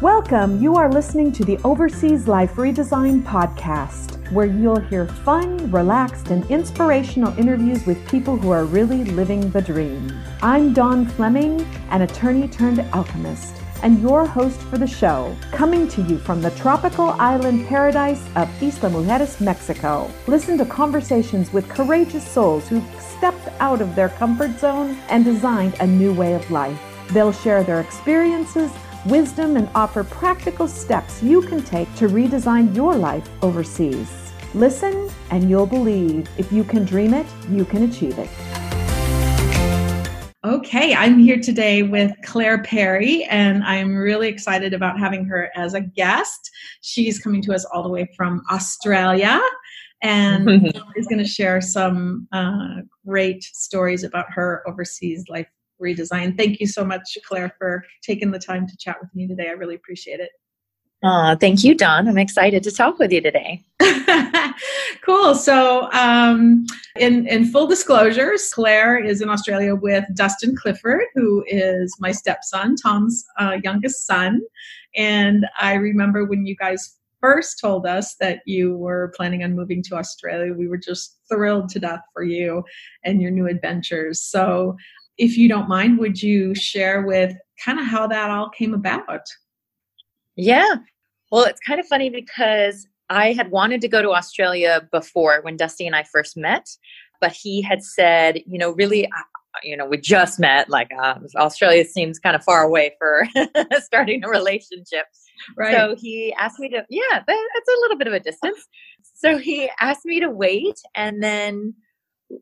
Welcome. You are listening to the Overseas Life Redesign podcast, where you'll hear fun, relaxed, and inspirational interviews with people who are really living the dream. I'm Dawn Fleming, an attorney turned alchemist, and your host for the show, coming to you from the tropical island paradise of Isla Mujeres, Mexico. Listen to conversations with courageous souls who've stepped out of their comfort zone and designed a new way of life. They'll share their experiences wisdom, and offer practical steps you can take to redesign your life overseas. Listen, and you'll believe if you can dream it, you can achieve it. Okay, I'm here today with Claire Perry, and I'm really excited about having her as a guest. She's coming to us all the way from Australia and is going to share some uh, great stories about her overseas life redesign. Thank you so much, Claire, for taking the time to chat with me today. I really appreciate it. Uh, thank you, Dawn. I'm excited to talk with you today. cool. So, um, in in full disclosures, Claire is in Australia with Dustin Clifford, who is my stepson, Tom's uh, youngest son. And I remember when you guys first told us that you were planning on moving to Australia, we were just thrilled to death for you and your new adventures. So if you don't mind, would you share with kind of how that all came about? Yeah. Well, it's kind of funny because I had wanted to go to Australia before when Dusty and I first met, but he had said, you know, really, you know, we just met. Like uh, Australia seems kind of far away for starting a relationship. Right. So he asked me to, yeah, that's a little bit of a distance. So he asked me to wait, and then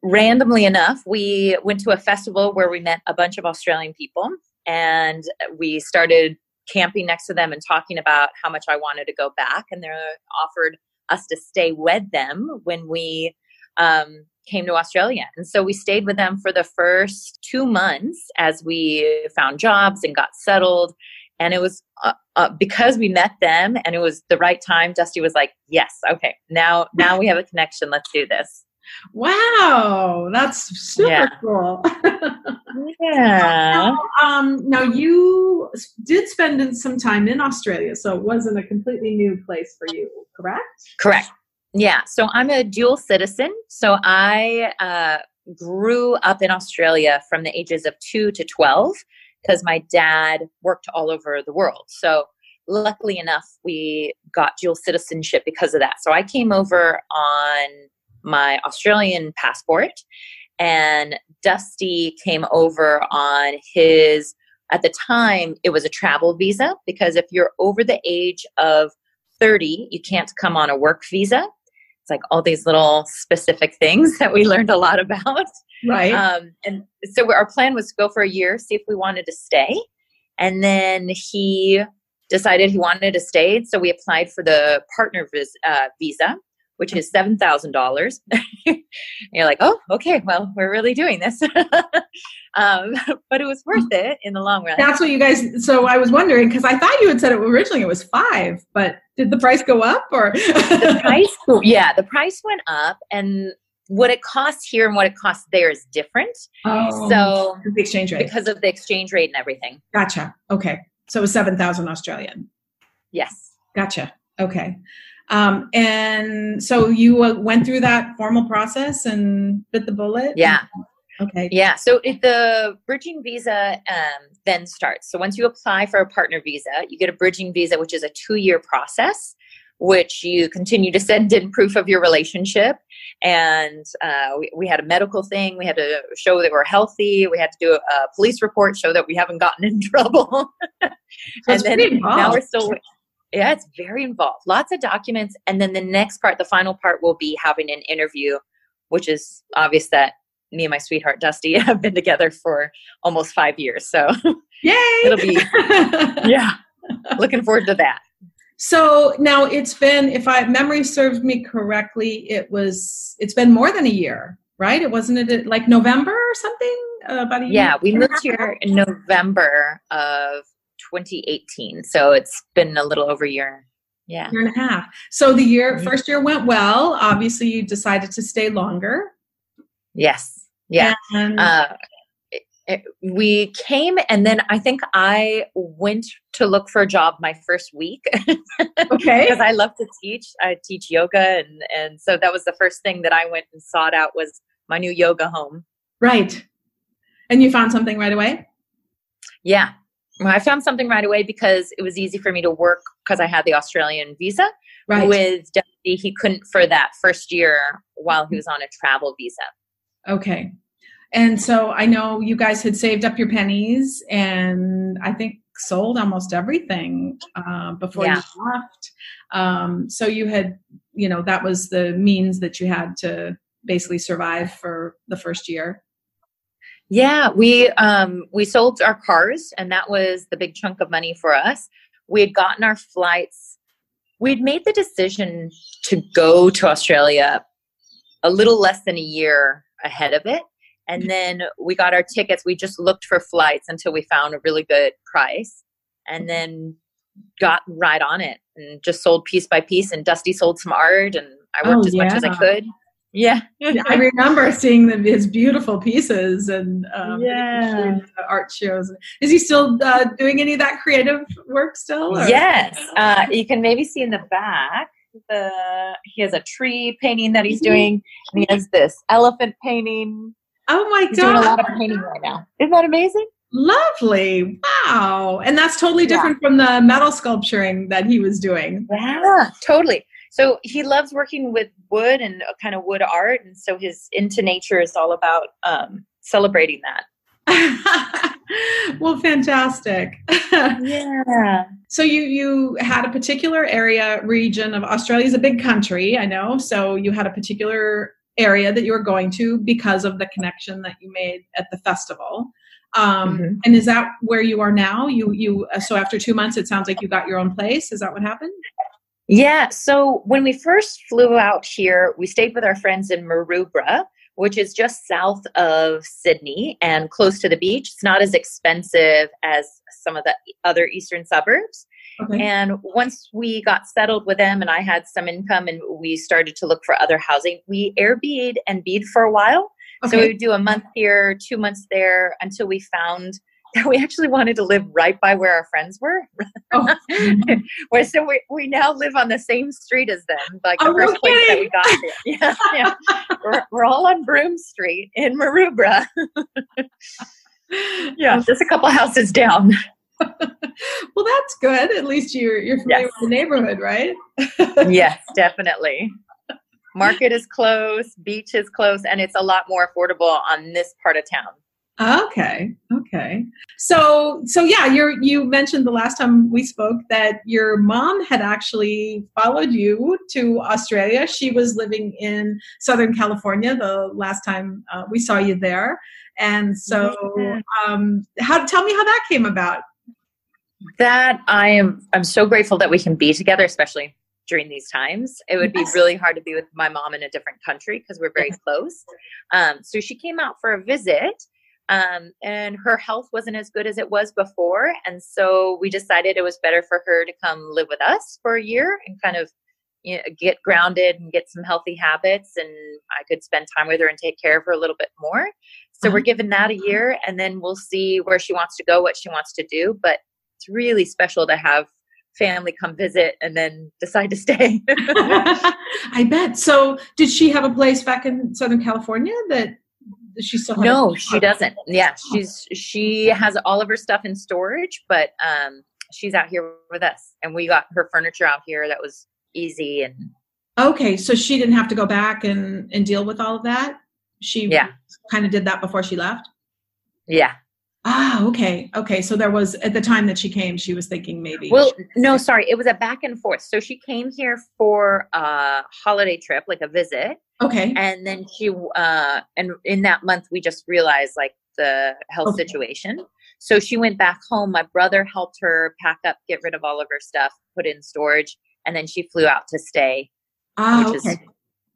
randomly enough, we went to a festival where we met a bunch of Australian people and we started camping next to them and talking about how much I wanted to go back. And they offered us to stay with them when we um, came to Australia. And so we stayed with them for the first two months as we found jobs and got settled. And it was uh, uh, because we met them and it was the right time. Dusty was like, "Yes, okay, now now we have a connection. Let's do this." Wow, that's super yeah. cool. yeah. Now, um, now you did spend some time in Australia, so it wasn't a completely new place for you, correct? Correct. Yeah. So I'm a dual citizen. So I uh, grew up in Australia from the ages of two to twelve because my dad worked all over the world. So luckily enough, we got dual citizenship because of that. So I came over on my Australian passport, and Dusty came over on his, at the time, it was a travel visa because if you're over the age of 30, you can't come on a work visa. It's like all these little specific things that we learned a lot about. Right. Um, and so our plan was to go for a year, see if we wanted to stay. And then he decided he wanted to stay. So we applied for the partner vis- uh, visa which is $7,000. you're like, oh, okay, well, we're really doing this. um, but it was worth it in the long run. That's what you guys, so I was wondering, because I thought you had said it originally it was five, but did the price go up or? the price, yeah, the price went up and what it costs here and what it costs there is different. Oh, so the exchange rate. Because of the exchange rate and everything. Gotcha. Okay. So it was 7,000 Australian. Yes. Gotcha. Okay. Um, and so you uh, went through that formal process and bit the bullet? Yeah. Okay. Yeah. So if the bridging visa um, then starts. So once you apply for a partner visa, you get a bridging visa, which is a two year process, which you continue to send in proof of your relationship. And uh, we, we, had a medical thing. We had to show that we're healthy. We had to do a, a police report, show that we haven't gotten in trouble. and then now we're still yeah, it's very involved. Lots of documents. And then the next part, the final part, will be having an interview, which is obvious that me and my sweetheart Dusty have been together for almost five years. So, yay! It'll be, yeah, looking forward to that. So now it's been, if I memory serves me correctly, it was, it's been more than a year, right? It wasn't it like November or something? Uh, about a year? Yeah, we moved here in November of 2018. So it's been a little over a year. Yeah. Year and a half. So the year mm-hmm. first year went well. Obviously you decided to stay longer. Yes. Yeah. And, uh, it, we came and then I think I went to look for a job my first week. okay. because I love to teach. I teach yoga and and so that was the first thing that I went and sought out was my new yoga home. Right. And you found something right away? Yeah. I found something right away because it was easy for me to work because I had the Australian visa. Right. With Dusty, he couldn't for that first year while he was on a travel visa. Okay. And so I know you guys had saved up your pennies and I think sold almost everything uh, before Yeah. you left. Um, so you had, you know, that was the means that you had to basically survive for the first year. Yeah, we um we sold our cars and that was the big chunk of money for us. We had gotten our flights. We'd made the decision to go to Australia a little less than a year ahead of it. And then we got our tickets. We just looked for flights until we found a really good price and then got right on it and just sold piece by piece. And Dusty sold some art and I worked Oh, as much as I could. Yeah. I remember seeing the, his beautiful pieces and um, Yeah. art shows. Is he still uh, doing any of that creative work still? or- Yes, uh, you can maybe see in the back. The he has a tree painting that he's doing, and he has this elephant painting. Oh my He's doing a lot of painting right now. Isn't that amazing? Lovely! Wow! And that's totally Yeah. different from the metal sculpturing that he was doing. Yeah, totally. So he loves working with wood and uh, kind of wood art, and so his into nature is all about um, celebrating that. well, fantastic. Yeah. so you you had a particular area region of Australia is a big country, I know. So you had a particular area that you were going to because of the connection that you made at the festival. Um, Mhm. And is that where you are now? You you uh, so after two months, it sounds like you got your own place. Is that what happened? Yeah. So when we first flew out here, we stayed with our friends in Maroubra, which is just south of Sydney and close to the beach. It's not as expensive as some of the other eastern suburbs. Okay. And once we got settled with them and I had some income and we started to look for other housing, we Airbnb and B'd for a while. So we would do a month here, two months there until we found we actually wanted to live right by where our friends were. Oh. Where so we, we now live on the same street as them, like the Oh, first place that we got here. Yeah, yeah. we're, we're all on Broome Street in Maroubra. Yeah, just a couple houses down. well, that's good. At least you're you're familiar Yes. with the neighborhood, right? yes, definitely. Market is close, beach is close, and it's a lot more affordable on this part of town. Okay. Okay. So so yeah, you you mentioned the last time we spoke that your mom had actually followed you to Australia. She was living in Southern California the last time uh, we saw you there, and so um, how tell me how that came about. That I am I'm so grateful that we can be together, especially during these times. It would be really hard to be with my mom in a different country because we're very close. Um, so she came out for a visit. Um, and her health wasn't as good as it was before. And so we decided it was better for her to come live with us for a year and kind of you know, get grounded and get some healthy habits. And I could spend time with her and take care of her a little bit more. So we're Uh-huh. giving that a year and then we'll see where she wants to go, what she wants to do. But it's really special to have family come visit and then decide to stay. I bet. So did she have a place back in Southern California that she still no, she doesn't. Yeah, she's she has all of her stuff in storage, but um she's out here with us and we got her furniture out here that was easy and Okay, so she didn't have to go back and and deal with all of that. She Yeah. kind of did that before she left. yeah. Ah, okay, okay. So there was at the time that she came, she was thinking maybe. Well, no, sorry, it was a back and forth. So she came here for a holiday trip, like a visit, okay, and then she uh and in that month we just realized like the health Okay. situation so she went back home my brother helped her pack up get rid of all of her stuff put in storage and then she flew out to stay ah, which is okay.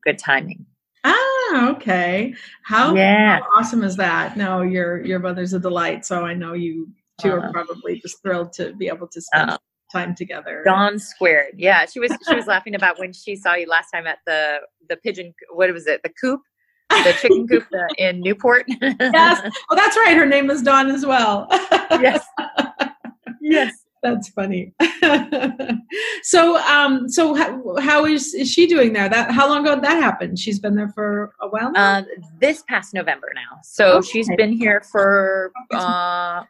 good timing Ah, okay. How, yeah how awesome is that? No, your your brother's a delight. So I know you two are Uh, probably just thrilled to be able to spend uh, time together. dawn squared yeah she was she was laughing about when she saw you last time at the the pigeon what was it the coop the chicken coop in Newport. yes. Oh, that's right. Her name is Dawn as well. yes. Yes. That's funny. so, um, so how, how is is she doing there? That how long ago did that happen? She's been there for a while. Uh, this past November now. So okay. she's been here for uh,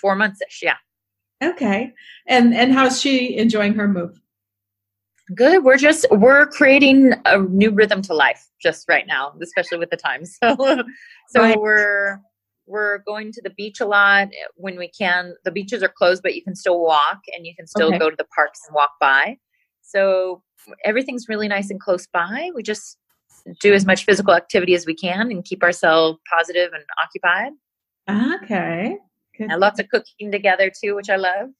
four months ish. Yeah. Okay. And and how's she enjoying her move? Good. We're just we're creating a new rhythm to life just right now, especially with the times. So so right. we're we're going to the beach a lot when we can. The beaches are closed, but you can still walk and you can still okay. go to the parks and walk by. So everything's really nice and close by. We just do as much physical activity as we can and keep ourselves positive and occupied. Okay. And lots of cooking together too, which I love.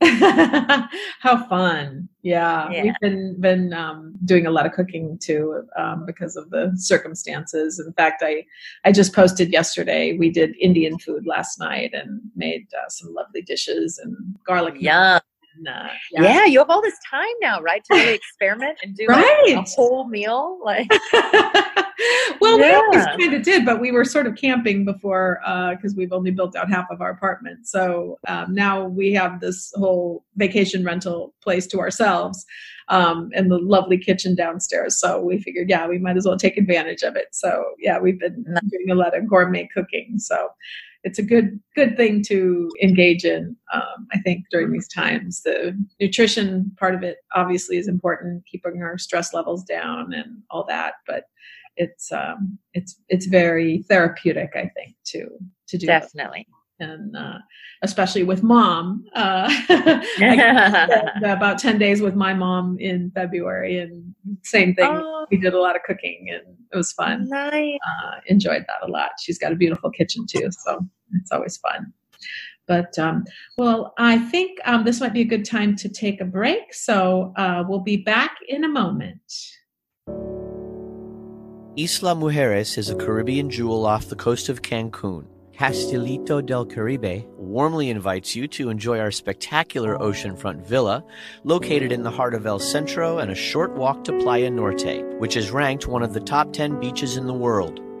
How fun! Yeah. yeah, we've been been um, doing a lot of cooking too um, because of the circumstances. In fact, I I just posted yesterday. We did Indian food last night and made uh, some lovely dishes and garlic. Yeah. uh, yeah. yeah. you have all this time now, right, to really experiment and do right. like, a whole meal. Like, well, yeah. we always kind of did, but we were sort of camping before because uh, we've only built out half of our apartment. So um, now we have this whole vacation rental place to ourselves um, and the lovely kitchen downstairs. So we figured, yeah, we might as well take advantage of it. So yeah, we've been doing a lot of gourmet cooking. So it's a good good thing to engage in. Um, I think during these times, the nutrition part of it obviously is important, keeping our stress levels down and all that. But it's um, it's it's very therapeutic, I think, to to do definitely. That. And uh, especially with mom, uh, about ten days with my mom in February, and same thing. Oh, we did a lot of cooking, and it was fun. Nice. Uh, enjoyed that a lot. She's got a beautiful kitchen too, so it's always fun. But um, well, I think um, this might be a good time to take a break. So uh, we'll be back in a moment. Isla Mujeres is a Caribbean jewel off the coast of Cancun. Castilito del Caribe warmly invites you to enjoy our spectacular oceanfront villa located in the heart of El Centro and a short walk to Playa Norte, which is ranked one of the top 10 beaches in the world.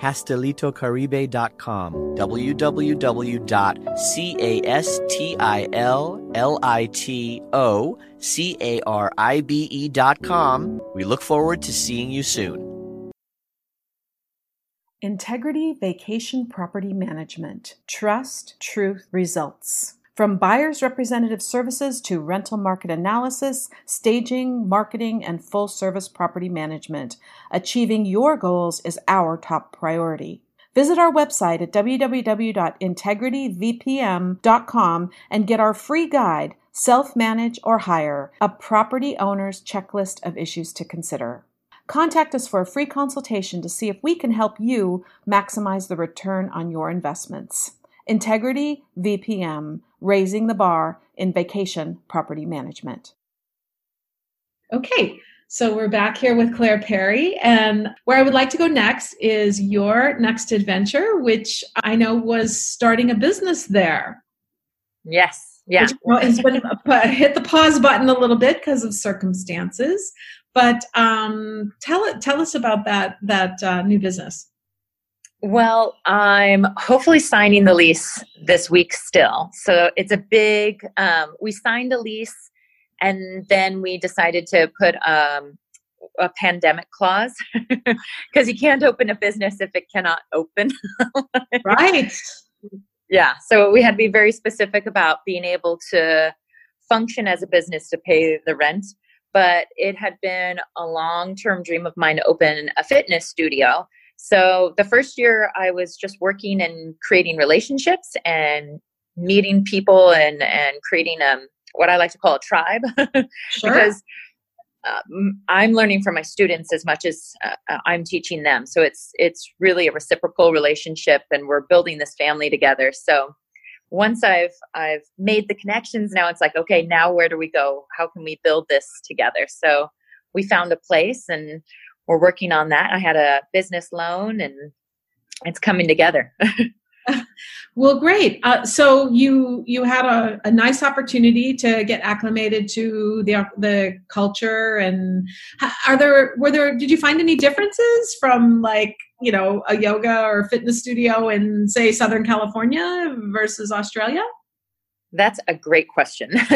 castilitocaribe.com. www.castilitocaribe.com. We look forward to seeing you soon. Integrity Vacation Property Management. Trust, truth, results. From buyer's representative services to rental market analysis, staging, marketing, and full service property management, achieving your goals is our top priority. Visit our website at www.integrityvpm.com and get our free guide, Self Manage or Hire, a property owner's checklist of issues to consider. Contact us for a free consultation to see if we can help you maximize the return on your investments. Integrity VPM, raising the bar in vacation property management. Okay, so we're back here with Claire Perry, and where I would like to go next is your next adventure, which I know was starting a business there. Yes, yeah. has been hit the pause button a little bit because of circumstances, but um, tell it tell us about that that uh, new business. Well, I'm hopefully signing the lease this week still. So it's a big, um, we signed a lease and then we decided to put um, a pandemic clause because you can't open a business if it cannot open. right. Yeah. So we had to be very specific about being able to function as a business to pay the rent. But it had been a long term dream of mine to open a fitness studio so the first year I was just working and creating relationships and meeting people and and creating um what I like to call a tribe sure. because uh, I'm learning from my students as much as uh, I'm teaching them. So it's it's really a reciprocal relationship, and we're building this family together. So once I've I've made the connections, now it's like, okay, now where do we go? How can we build this together? So we found a place and we're working on that. I had a business loan and it's coming together. well, great. Uh, so you you had a, a nice opportunity to get acclimated to the the culture, and are there were there did you find any differences from like you know a yoga or fitness studio in say Southern California versus Australia? That's a great question.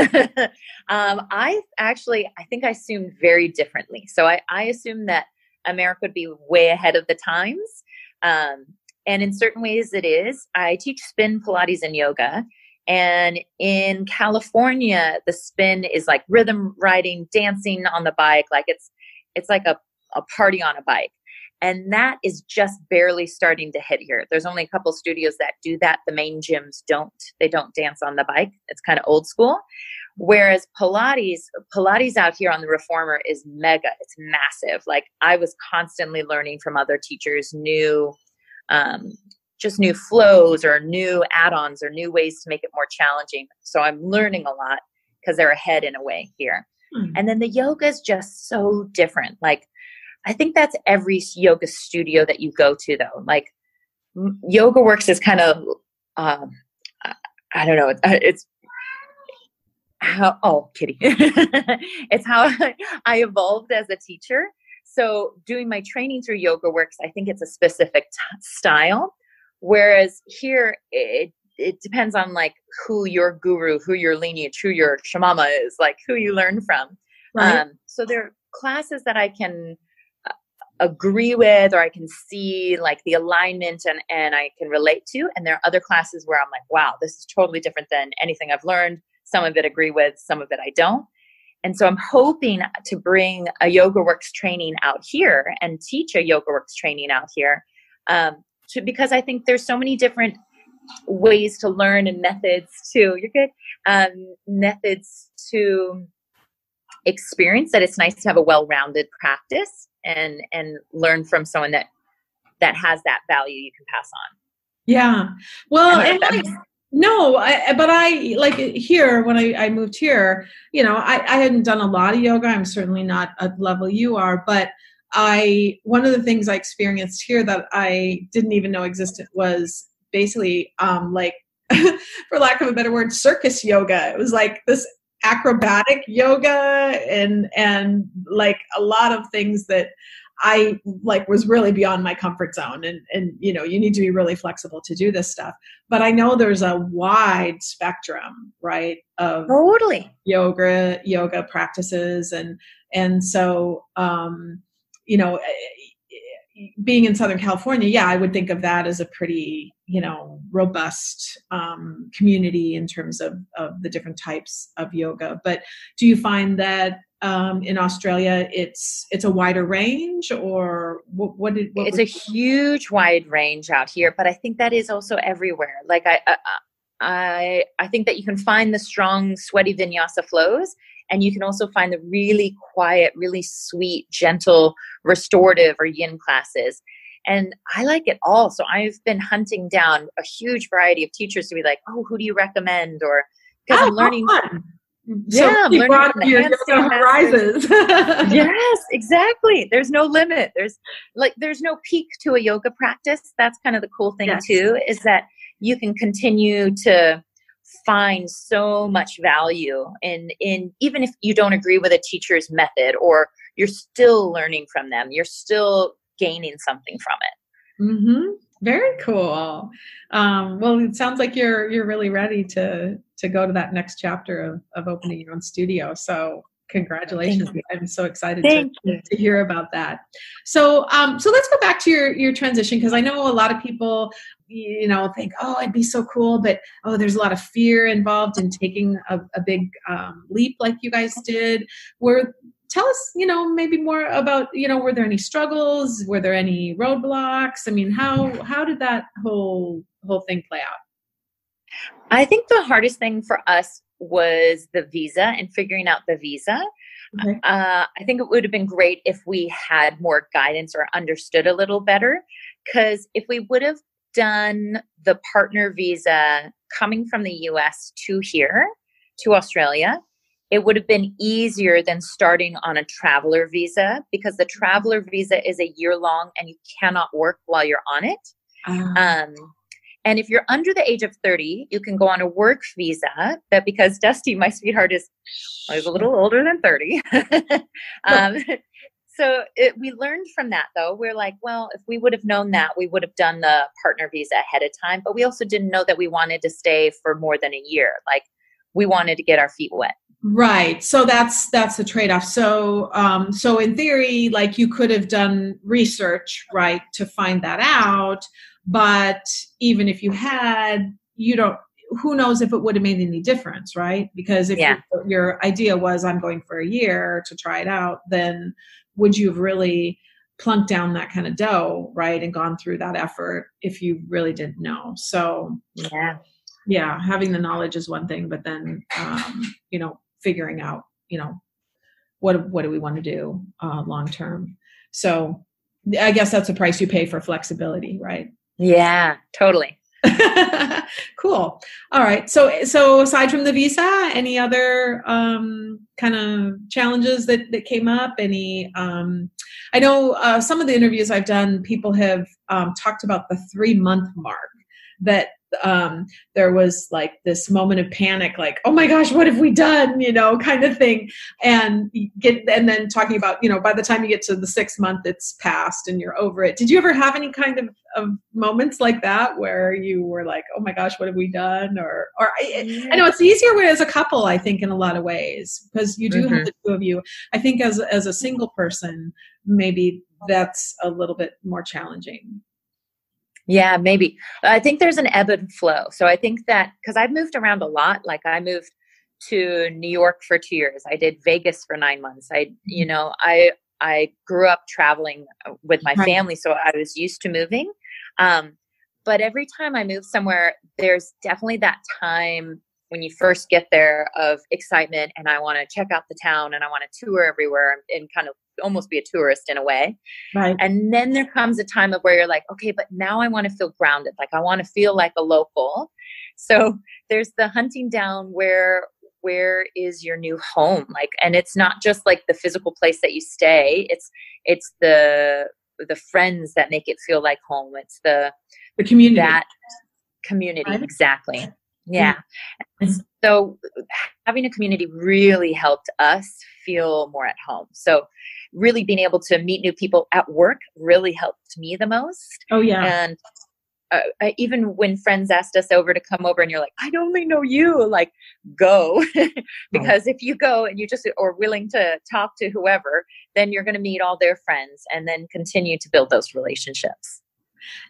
um, I actually, I think I assumed very differently. So I, I assumed that America would be way ahead of the times. Um, and in certain ways, it is. I teach spin, Pilates, and yoga. And in California, the spin is like rhythm riding, dancing on the bike. Like it's it's like a, a party on a bike. And that is just barely starting to hit here. There's only a couple studios that do that. The main gyms don't. They don't dance on the bike. It's kind of old school. Whereas Pilates, Pilates out here on the reformer is mega. It's massive. Like I was constantly learning from other teachers, new um, just new flows or new add-ons or new ways to make it more challenging. So I'm learning a lot because they're ahead in a way here. Mm. And then the yoga is just so different. Like I think that's every yoga studio that you go to though. Like Yoga Works is kind of um, I don't know. It's how oh kitty it's how I evolved as a teacher so doing my training through yoga works i think it's a specific t- style whereas here it it depends on like who your guru who your lineage who your shamama is like who you learn from right. um, so there are classes that i can uh, agree with or i can see like the alignment and and i can relate to and there are other classes where i'm like wow this is totally different than anything i've learned some of it agree with some of it i don't and so I'm hoping to bring a Yoga Works training out here and teach a Yoga Works training out here. Um, to, because I think there's so many different ways to learn and methods to, you're good, um, methods to experience that it's nice to have a well-rounded practice and, and learn from someone that, that has that value you can pass on. Yeah. Well, and like, no, I, but I like here when I, I moved here, you know, I, I hadn't done a lot of yoga. I'm certainly not at level you are, but I, one of the things I experienced here that I didn't even know existed was basically um, like, for lack of a better word, circus yoga. It was like this acrobatic yoga and, and like a lot of things that I like was really beyond my comfort zone. And and you know you need to be really flexible to do this stuff. But I know there's a wide spectrum right of totally. yoga yoga practices. And and so um you know being in Southern California yeah I would think of that as a pretty you know robust um, community in terms of of the different types of yoga but do you find that um, in Australia, it's it's a wider range, or what? what, did, what it's a huge wide range out here, but I think that is also everywhere. Like I, I, I, I think that you can find the strong, sweaty vinyasa flows, and you can also find the really quiet, really sweet, gentle, restorative or yin classes. And I like it all. So I've been hunting down a huge variety of teachers to be like, oh, who do you recommend? Or because oh, I'm learning. Fun yeah, so broaden your horizons. yes, exactly. There's no limit. There's like there's no peak to a yoga practice. That's kind of the cool thing yes. too, is that you can continue to find so much value in in even if you don't agree with a teacher's method or you're still learning from them, you're still gaining something from it. Mm-hmm. Very cool. Um, well, it sounds like you're you're really ready to to go to that next chapter of, of opening your own studio. So congratulations! I'm so excited to, to, hear about that. So um, so let's go back to your your transition because I know a lot of people you know think oh it'd be so cool but oh there's a lot of fear involved in taking a, a big um, leap like you guys did. Were tell us you know maybe more about you know were there any struggles? Were there any roadblocks? I mean how how did that whole whole thing play out? I think the hardest thing for us was the visa and figuring out the visa okay. uh, i think it would have been great if we had more guidance or understood a little better because if we would have done the partner visa coming from the US to here, to Australia, it would have been easier than starting on a traveler visa because the traveler visa is a year long and you cannot work while you're on it. Uh. Um, and if you're under the age of 30, you can go on a work visa. But because Dusty, my sweetheart, is, is a little older than 30. um, so it, we learned from that though. We're like, well, if we would have known that, we would have done the partner visa ahead of time. But we also didn't know that we wanted to stay for more than a year. Like we wanted to get our feet wet. Right. So that's that's a trade-off. So um so in theory like you could have done research, right, to find that out, but even if you had, you don't who knows if it would have made any difference, right? Because if yeah. your, your idea was I'm going for a year to try it out, then would you have really plunked down that kind of dough, right, and gone through that effort if you really didn't know? So yeah, yeah, having the knowledge is one thing, but then um, you know figuring out you know what what do we want to do uh, long term. So I guess that's the price you pay for flexibility, right? Yeah, totally. cool. All right. So so aside from the visa, any other um, kind of challenges that that came up? Any? Um, I know uh, some of the interviews I've done, people have um, talked about the three month mark that um, there was like this moment of panic, like, oh my gosh, what have we done? You know, kind of thing. And get and then talking about, you know, by the time you get to the sixth month, it's passed and you're over it. Did you ever have any kind of, of moments like that where you were like, oh my gosh, what have we done? Or or I, I know it's easier way as a couple, I think, in a lot of ways, because you do mm-hmm. have the two of you. I think as as a single person, maybe that's a little bit more challenging. Yeah, maybe. I think there's an ebb and flow. So I think that because I've moved around a lot, like I moved to New York for two years. I did Vegas for nine months. I, you know, I I grew up traveling uh, with my family, so I was used to moving. Um, but every time I move somewhere, there's definitely that time when you first get there of excitement and I want to check out the town and I want to tour everywhere and kind of almost be a tourist in a way. Right. And then there comes a time of where you're like, okay, but now I want to feel grounded. Like I want to feel like a local. So there's the hunting down where where is your new home like and it's not just like the physical place that you stay it's it's the the friends that make it feel like home it's the the community that community right. exactly yeah. Mm-hmm. So having a community really helped us feel more at home. So really being able to meet new people at work really helped me the most. Oh yeah. And uh, I, even when friends asked us over to come over and you're like i only know you like go because if you go and you just are willing to talk to whoever then you're going to meet all their friends and then continue to build those relationships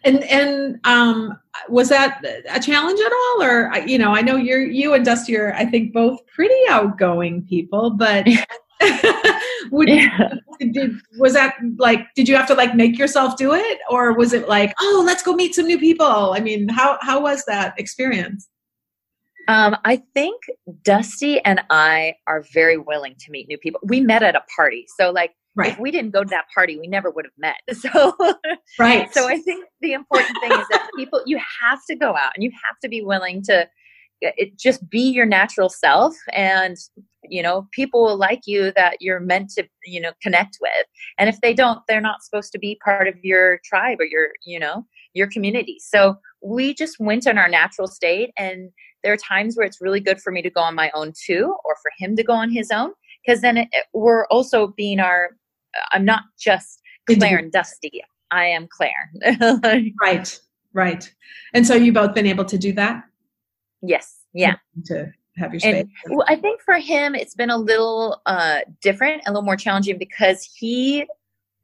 and and um, was that a challenge at all, or you know, I know you're you and Dusty are, I think, both pretty outgoing people, but. would, yeah. did, was that like did you have to like make yourself do it or was it like oh let's go meet some new people i mean how how was that experience um, I think Dusty and I are very willing to meet new people. We met at a party. So, like, Right. If we didn't go to that party, we never would have met. So, right. So I think the important thing is that people, you have to go out and you have to be willing to uh, it, just be your natural self and you know people will like you that you're meant to you know connect with and if they don't they're not supposed to be part of your tribe or your you know your community so we just went in our natural state and there are times where it's really good for me to go on my own too or for him to go on his own because then it, we're also being our i'm not just claire and dusty i am claire. Right right. And so you both been able to do that? Yes yeah. To have your space? and, well, i think for him it's been a little uh, different a little more challenging because he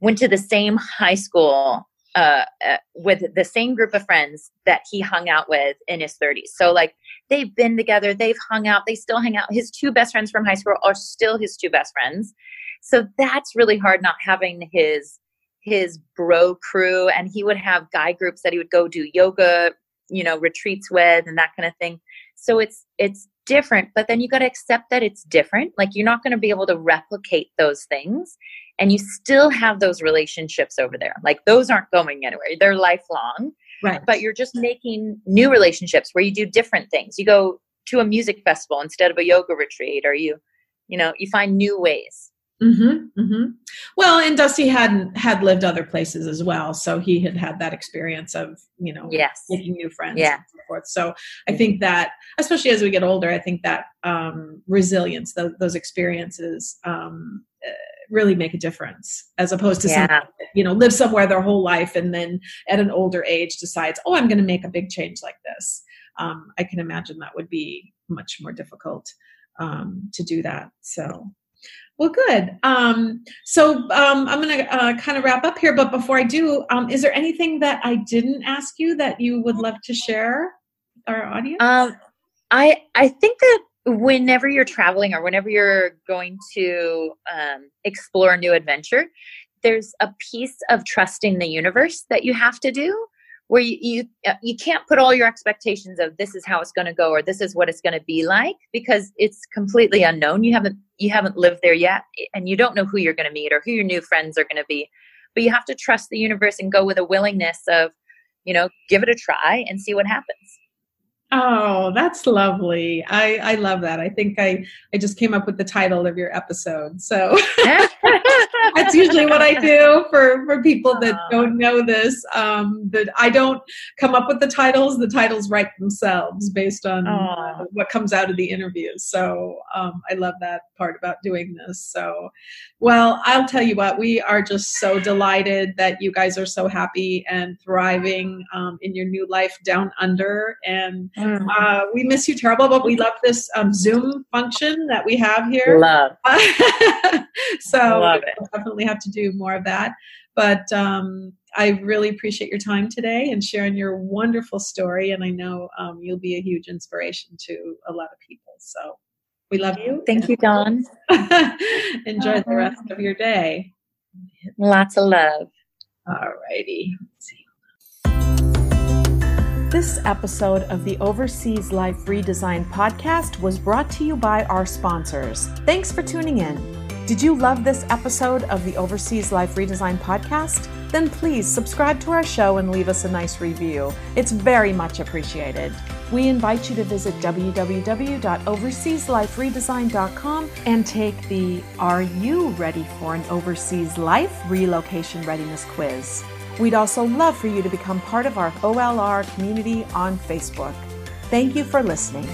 went to the same high school uh, uh, with the same group of friends that he hung out with in his 30s. So, like, they've been together, they've hung out, they still hang out. His two best friends from high school are still his two best friends. So that's really hard not having his his bro crew and he would have guy groups that he would go do yoga, you know, retreats with and that kind of thing. So it's it's different, but then you got to accept that it's different. Like you're not going to be able to replicate those things and you still have those relationships over there. Like those aren't going anywhere. They're lifelong. Right. But you're just making new relationships where you do different things. You go to a music festival instead of a yoga retreat or you you know, you find new ways. Mm-hmm, mm-hmm. Well, and Dusty had had lived other places as well, so he had had that experience of you know yes making new friends. Yeah. And so forth. So I think that, especially as we get older, I think that um, resilience, those, those experiences, um, uh, really make a difference, as opposed to Yeah. some, you know live somewhere their whole life and then at an older age decides, oh, I'm going to make a big change like this. Um, I can imagine that would be much more difficult um, to do that. So. Well, good. Um, so um, I'm going to uh, kind of wrap up here, but before I do, um, is there anything that I didn't ask you that you would love to share with our audience? Um, I I think that whenever you're traveling or whenever you're going to um, explore a new adventure, there's a piece of trusting the universe that you have to do, where you you, uh, you can't put all your expectations of this is how it's going to go or this is what it's going to be like because it's completely unknown. You haven't you haven't lived there yet, and you don't know who you're going to meet or who your new friends are going to be. But you have to trust the universe and go with a willingness of, you know, give it a try and see what happens. Oh, that's lovely. I, I love that. I think I, I just came up with the title of your episode. So that's usually what I do for, for people that don't know this. Um, that I don't come up with the titles. The titles write themselves based on uh, what comes out of the interviews. So um, I love that part about doing this. So, well, I'll tell you what, we are just so delighted that you guys are so happy and thriving um, in your new life down under. And uh, we miss you terrible, but we love this um, Zoom function that we have here. Love. so Love it. we'll definitely have to do more of that. But um, I really appreciate your time today and sharing your wonderful story. And I know um, you'll be a huge inspiration to a lot of people. So we love you. Thank you, Dawn. Enjoy the rest of your day. Lots of love. All righty. This episode of the Overseas Life Redesign podcast was brought to you by our sponsors. Thanks for tuning in. Did you love this episode of the Overseas Life Redesign podcast? Then please subscribe to our show and leave us a nice review. It's very much appreciated. We invite you to visit www.overseasliferedesign.com and take the Are You Ready for an Overseas Life Relocation Readiness Quiz. We'd also love for you to become part of our OLR community on Facebook. Thank you for listening.